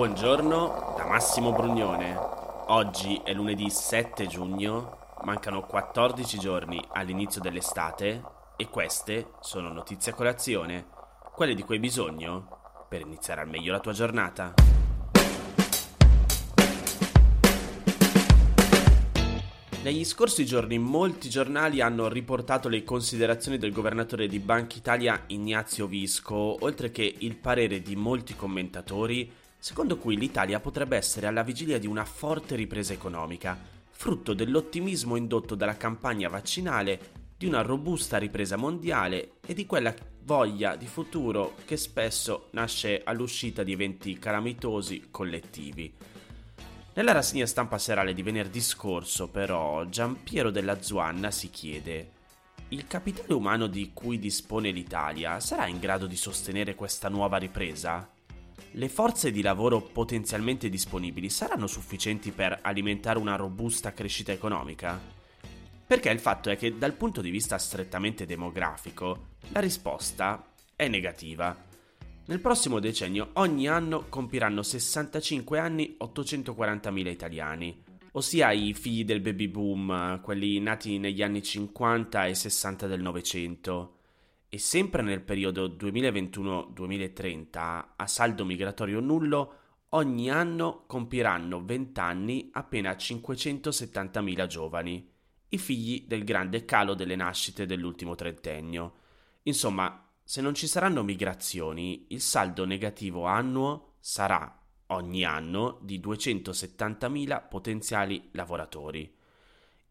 Buongiorno da Massimo Brugnone. Oggi è lunedì 7 giugno, mancano 14 giorni all'inizio dell'estate e queste sono notizie a colazione, quelle di cui hai bisogno per iniziare al meglio la tua giornata. Negli scorsi giorni molti giornali hanno riportato le considerazioni del governatore di Banca Italia Ignazio Visco, oltre che il parere di molti commentatori secondo cui l'Italia potrebbe essere alla vigilia di una forte ripresa economica, frutto dell'ottimismo indotto dalla campagna vaccinale, di una robusta ripresa mondiale e di quella voglia di futuro che spesso nasce all'uscita di eventi calamitosi collettivi. Nella rassegna stampa serale di venerdì scorso, però, Giampiero della Zuanna si chiede: il capitale umano di cui dispone l'Italia sarà in grado di sostenere questa nuova ripresa? Le forze di lavoro potenzialmente disponibili saranno sufficienti per alimentare una robusta crescita economica? Perché il fatto è che dal punto di vista strettamente demografico, la risposta è negativa. Nel prossimo decennio ogni anno compiranno 65 anni 840.000 italiani, ossia i figli del baby boom, quelli nati negli anni 50 e 60 del Novecento e sempre nel periodo 2021-2030, a saldo migratorio nullo, ogni anno compiranno 20 anni appena 570.000 giovani, i figli del grande calo delle nascite dell'ultimo trentennio. Insomma, se non ci saranno migrazioni, il saldo negativo annuo sarà ogni anno di 270.000 potenziali lavoratori.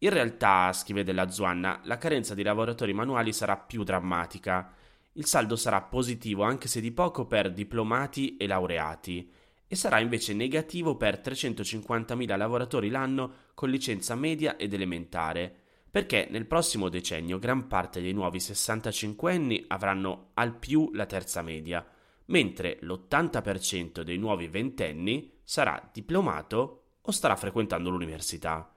In realtà, scrive Della Zuanna, la carenza di lavoratori manuali sarà più drammatica. Il saldo sarà positivo anche se di poco per diplomati e laureati e sarà invece negativo per 350.000 lavoratori l'anno con licenza media ed elementare, perché nel prossimo decennio gran parte dei nuovi 65enni avranno al più la terza media, mentre l'80% dei nuovi ventenni sarà diplomato o starà frequentando l'università.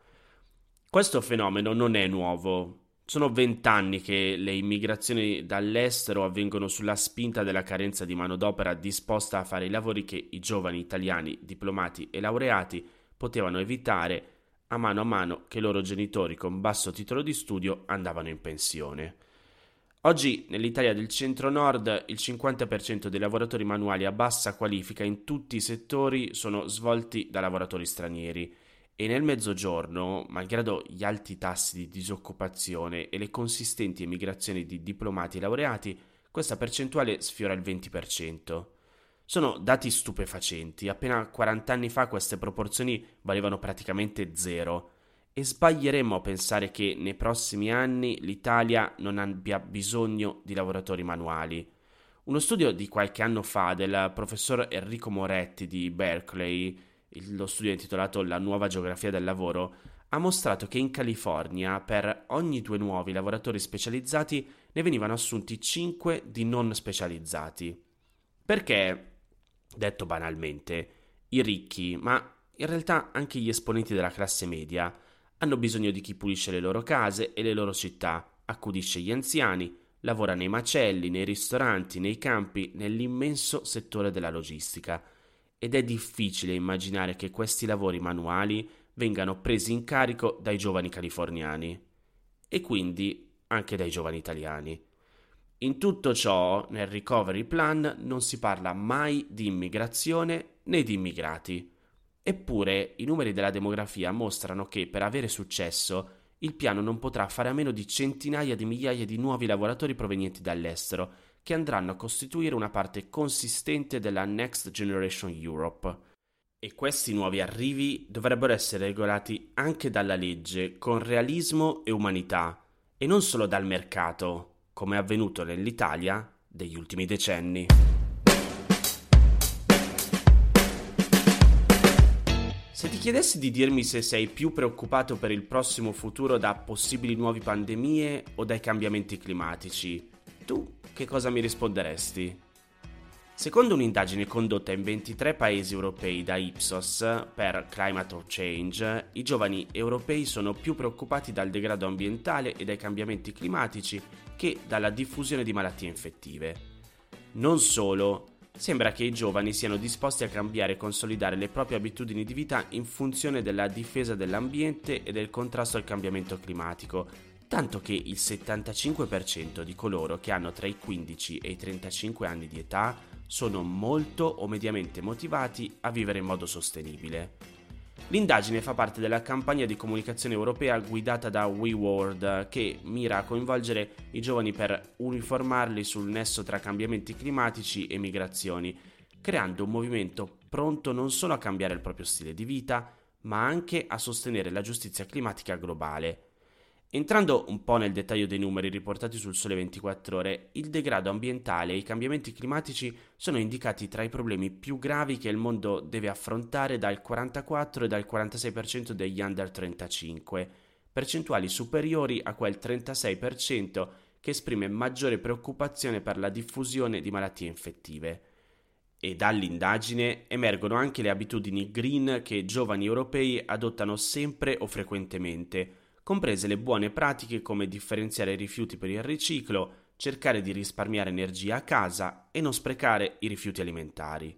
Questo fenomeno non è nuovo. Sono vent'anni che le immigrazioni dall'estero avvengono sulla spinta della carenza di manodopera disposta a fare i lavori che i giovani italiani diplomati e laureati potevano evitare a mano a mano che i loro genitori con basso titolo di studio andavano in pensione. Oggi nell'Italia del centro-nord il 50% dei lavoratori manuali a bassa qualifica in tutti i settori sono svolti da lavoratori stranieri e nel mezzogiorno, malgrado gli alti tassi di disoccupazione e le consistenti emigrazioni di diplomati e laureati, questa percentuale sfiora il 20%. Sono dati stupefacenti, appena 40 anni fa queste proporzioni valevano praticamente zero e sbaglieremmo a pensare che nei prossimi anni l'Italia non abbia bisogno di lavoratori manuali. Uno studio di qualche anno fa del professor Enrico Moretti di Berkeley lo studio intitolato La nuova geografia del lavoro, ha mostrato che in California per ogni due nuovi lavoratori specializzati ne venivano assunti 5 di non specializzati. Perché, detto banalmente, i ricchi, ma in realtà anche gli esponenti della classe media, hanno bisogno di chi pulisce le loro case e le loro città, accudisce gli anziani, lavora nei macelli, nei ristoranti, nei campi, nell'immenso settore della logistica ed è difficile immaginare che questi lavori manuali vengano presi in carico dai giovani californiani e quindi anche dai giovani italiani. In tutto ciò, nel recovery plan non si parla mai di immigrazione né di immigrati. Eppure i numeri della demografia mostrano che per avere successo il piano non potrà fare a meno di centinaia di migliaia di nuovi lavoratori provenienti dall'estero che andranno a costituire una parte consistente della Next Generation Europe. E questi nuovi arrivi dovrebbero essere regolati anche dalla legge, con realismo e umanità, e non solo dal mercato, come è avvenuto nell'Italia degli ultimi decenni. Se ti chiedessi di dirmi se sei più preoccupato per il prossimo futuro da possibili nuove pandemie o dai cambiamenti climatici, tu che cosa mi risponderesti? Secondo un'indagine condotta in 23 paesi europei da Ipsos per Climate Change, i giovani europei sono più preoccupati dal degrado ambientale e dai cambiamenti climatici che dalla diffusione di malattie infettive. Non solo, sembra che i giovani siano disposti a cambiare e consolidare le proprie abitudini di vita in funzione della difesa dell'ambiente e del contrasto al cambiamento climatico, tanto che il 75% di coloro che hanno tra i 15 e i 35 anni di età sono molto o mediamente motivati a vivere in modo sostenibile. L'indagine fa parte della campagna di comunicazione europea guidata da WeWorld che mira a coinvolgere i giovani per uniformarli sul nesso tra cambiamenti climatici e migrazioni, creando un movimento pronto non solo a cambiare il proprio stile di vita, ma anche a sostenere la giustizia climatica globale. Entrando un po' nel dettaglio dei numeri riportati sul Sole 24 ore, il degrado ambientale e i cambiamenti climatici sono indicati tra i problemi più gravi che il mondo deve affrontare dal 44 e dal 46% degli under 35, percentuali superiori a quel 36% che esprime maggiore preoccupazione per la diffusione di malattie infettive. E dall'indagine emergono anche le abitudini green che giovani europei adottano sempre o frequentemente comprese le buone pratiche come differenziare i rifiuti per il riciclo, cercare di risparmiare energia a casa e non sprecare i rifiuti alimentari.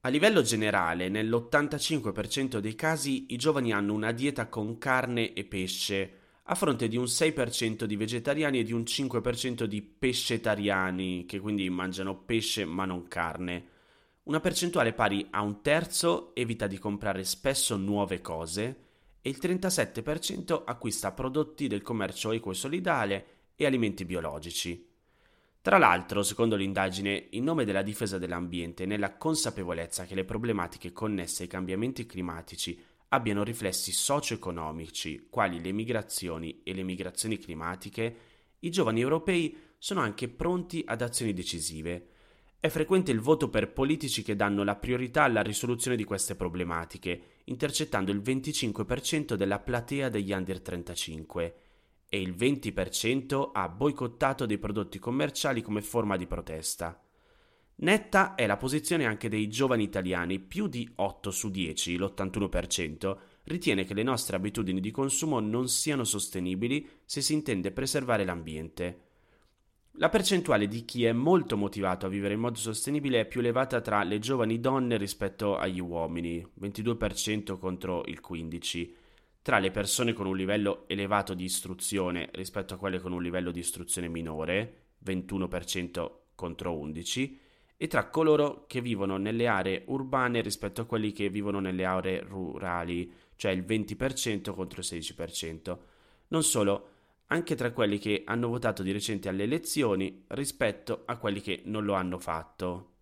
A livello generale, nell'85% dei casi i giovani hanno una dieta con carne e pesce, a fronte di un 6% di vegetariani e di un 5% di pescetariani, che quindi mangiano pesce ma non carne. Una percentuale pari a un terzo evita di comprare spesso nuove cose, e il 37% acquista prodotti del commercio equo e solidale e alimenti biologici. Tra l'altro, secondo l'indagine, in nome della difesa dell'ambiente nella consapevolezza che le problematiche connesse ai cambiamenti climatici abbiano riflessi socio-economici, quali le migrazioni e le migrazioni climatiche, i giovani europei sono anche pronti ad azioni decisive. È frequente il voto per politici che danno la priorità alla risoluzione di queste problematiche intercettando il 25% della platea degli under 35 e il 20% ha boicottato dei prodotti commerciali come forma di protesta. Netta è la posizione anche dei giovani italiani, più di 8 su 10, l'81%, ritiene che le nostre abitudini di consumo non siano sostenibili se si intende preservare l'ambiente. La percentuale di chi è molto motivato a vivere in modo sostenibile è più elevata tra le giovani donne rispetto agli uomini, 22% contro il 15%, tra le persone con un livello elevato di istruzione rispetto a quelle con un livello di istruzione minore, 21% contro 11%, e tra coloro che vivono nelle aree urbane rispetto a quelli che vivono nelle aree rurali, cioè il 20% contro il 16%. Non solo, anche tra quelli che hanno votato di recente alle elezioni rispetto a quelli che non lo hanno fatto.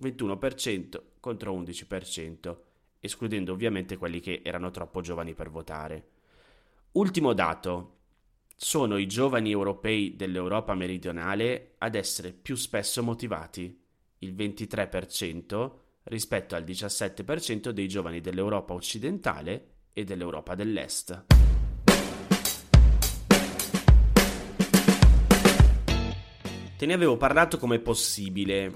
21% contro 11%, escludendo ovviamente quelli che erano troppo giovani per votare. Ultimo dato. Sono i giovani europei dell'Europa meridionale ad essere più spesso motivati, il 23% rispetto al 17% dei giovani dell'Europa occidentale e dell'Europa dell'Est. Te ne avevo parlato come possibile,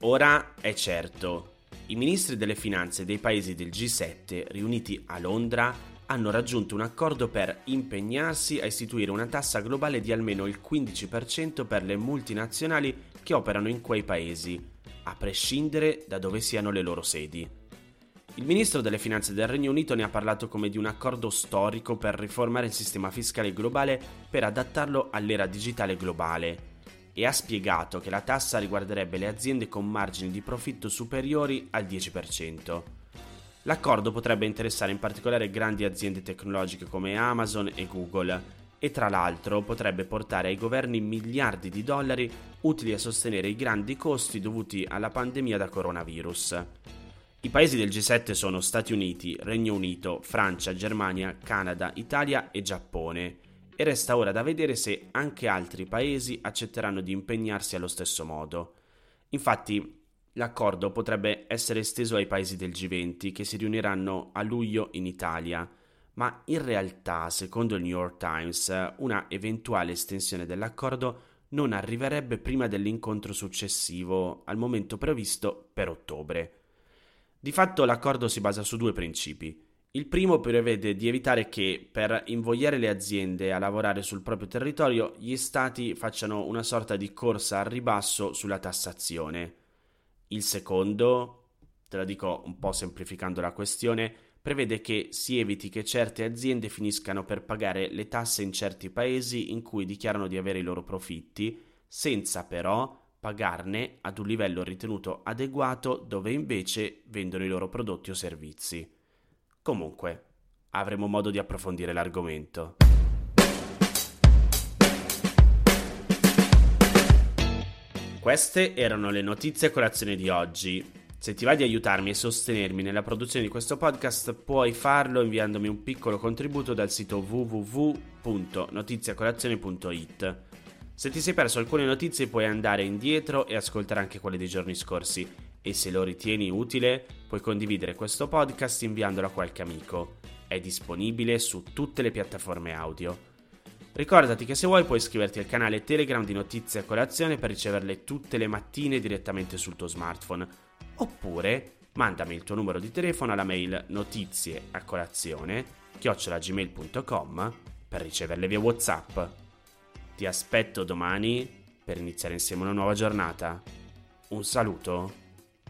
ora è certo. I ministri delle finanze dei paesi del G7 riuniti a Londra hanno raggiunto un accordo per impegnarsi a istituire una tassa globale di almeno il 15% per le multinazionali che operano in quei paesi, a prescindere da dove siano le loro sedi. Il ministro delle finanze del Regno Unito ne ha parlato come di un accordo storico per riformare il sistema fiscale globale per adattarlo all'era digitale globale e ha spiegato che la tassa riguarderebbe le aziende con margini di profitto superiori al 10%. L'accordo potrebbe interessare in particolare grandi aziende tecnologiche come Amazon e Google e tra l'altro potrebbe portare ai governi miliardi di dollari utili a sostenere i grandi costi dovuti alla pandemia da coronavirus. I paesi del G7 sono Stati Uniti, Regno Unito, Francia, Germania, Canada, Italia e Giappone e resta ora da vedere se anche altri paesi accetteranno di impegnarsi allo stesso modo. Infatti, l'accordo potrebbe essere esteso ai paesi del G20 che si riuniranno a luglio in Italia, ma in realtà, secondo il New York Times, una eventuale estensione dell'accordo non arriverebbe prima dell'incontro successivo, al momento previsto per ottobre. Di fatto l'accordo si basa su due principi. Il primo prevede di evitare che, per invogliare le aziende a lavorare sul proprio territorio, gli stati facciano una sorta di corsa al ribasso sulla tassazione. Il secondo, te la dico un po' semplificando la questione, prevede che si eviti che certe aziende finiscano per pagare le tasse in certi paesi in cui dichiarano di avere i loro profitti, senza però pagarne ad un livello ritenuto adeguato dove invece vendono i loro prodotti o servizi. Comunque, avremo modo di approfondire l'argomento. Queste erano le notizie a colazione di oggi. Se ti va di aiutarmi e sostenermi nella produzione di questo podcast, puoi farlo inviandomi un piccolo contributo dal sito www.notiziacolazione.it. Se ti sei perso alcune notizie puoi andare indietro e ascoltare anche quelle dei giorni scorsi e se lo ritieni utile puoi condividere questo podcast inviandolo a qualche amico. È disponibile su tutte le piattaforme audio. Ricordati che se vuoi puoi iscriverti al canale Telegram di Notizie a Colazione per riceverle tutte le mattine direttamente sul tuo smartphone. Oppure mandami il tuo numero di telefono alla mail notizie a colazione chiocciolagmail.com per riceverle via Whatsapp. Ti aspetto domani per iniziare insieme una nuova giornata. Un saluto